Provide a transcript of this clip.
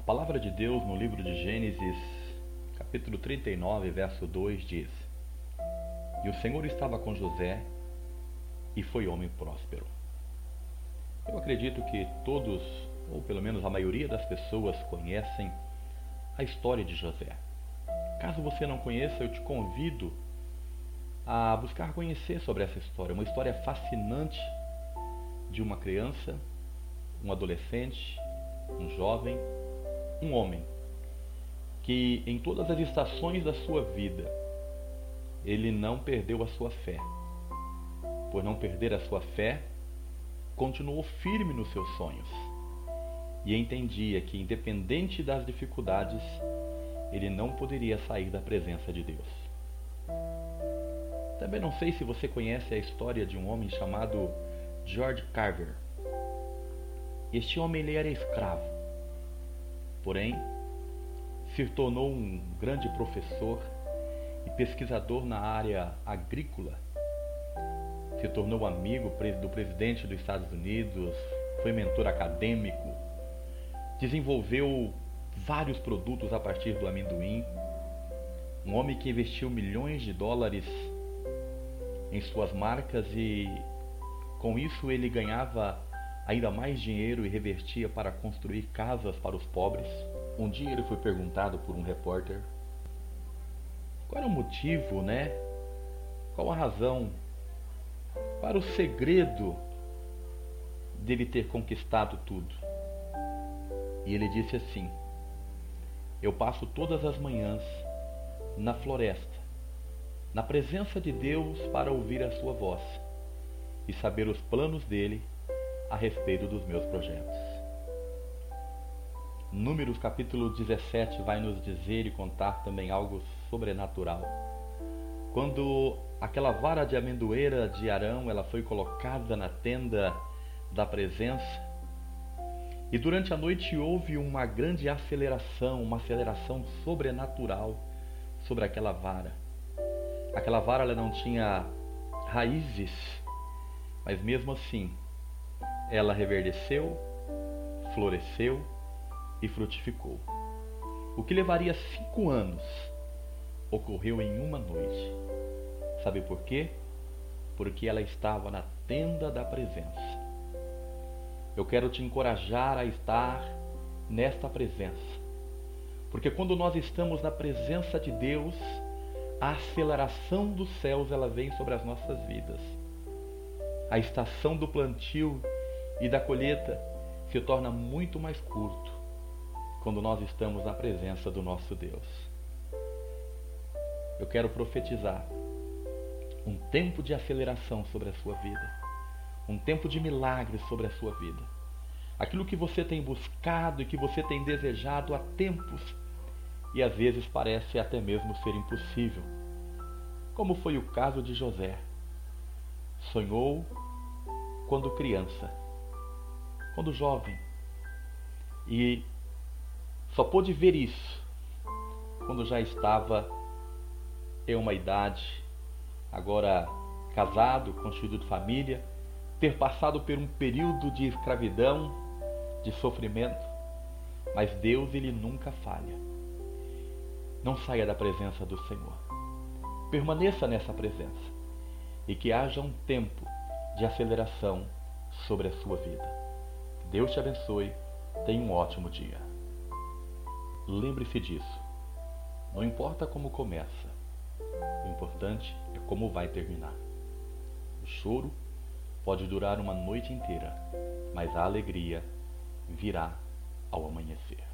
A palavra de Deus no livro de Gênesis, capítulo 39, verso 2 diz: E o Senhor estava com José e foi homem próspero. Eu acredito que todos, ou pelo menos a maioria das pessoas, conhecem a história de José. Caso você não conheça, eu te convido a buscar conhecer sobre essa história. Uma história fascinante de uma criança, um adolescente, um jovem, um homem que em todas as estações da sua vida ele não perdeu a sua fé. Por não perder a sua fé, continuou firme nos seus sonhos e entendia que, independente das dificuldades, ele não poderia sair da presença de Deus. Também não sei se você conhece a história de um homem chamado George Carver. Este homem ele era escravo, porém se tornou um grande professor e pesquisador na área agrícola. Se tornou amigo do presidente dos Estados Unidos, foi mentor acadêmico, desenvolveu vários produtos a partir do amendoim. Um homem que investiu milhões de dólares em suas marcas e com isso ele ganhava ainda mais dinheiro e revertia para construir casas para os pobres. Um dia ele foi perguntado por um repórter qual era o motivo, né? Qual a razão? Para o segredo dele ter conquistado tudo. E ele disse assim: Eu passo todas as manhãs na floresta na presença de Deus para ouvir a sua voz e saber os planos dele a respeito dos meus projetos. Números capítulo 17 vai nos dizer e contar também algo sobrenatural. Quando aquela vara de amendoeira de Arão ela foi colocada na tenda da presença, e durante a noite houve uma grande aceleração, uma aceleração sobrenatural sobre aquela vara. Aquela vara ela não tinha raízes, mas mesmo assim ela reverdeceu, floresceu e frutificou. O que levaria cinco anos ocorreu em uma noite. Sabe por quê? Porque ela estava na tenda da presença. Eu quero te encorajar a estar nesta presença. Porque quando nós estamos na presença de Deus, a aceleração dos céus ela vem sobre as nossas vidas. A estação do plantio e da colheita se torna muito mais curto quando nós estamos na presença do nosso Deus. Eu quero profetizar um tempo de aceleração sobre a sua vida, um tempo de milagres sobre a sua vida. Aquilo que você tem buscado e que você tem desejado há tempos e às vezes parece até mesmo ser impossível, como foi o caso de José. Sonhou quando criança, quando jovem, e só pôde ver isso quando já estava em uma idade, agora casado, constituído de família, ter passado por um período de escravidão, de sofrimento, mas Deus ele nunca falha. Não saia da presença do Senhor. Permaneça nessa presença e que haja um tempo de aceleração sobre a sua vida. Deus te abençoe. Tenha um ótimo dia. Lembre-se disso. Não importa como começa, o importante é como vai terminar. O choro pode durar uma noite inteira, mas a alegria virá ao amanhecer.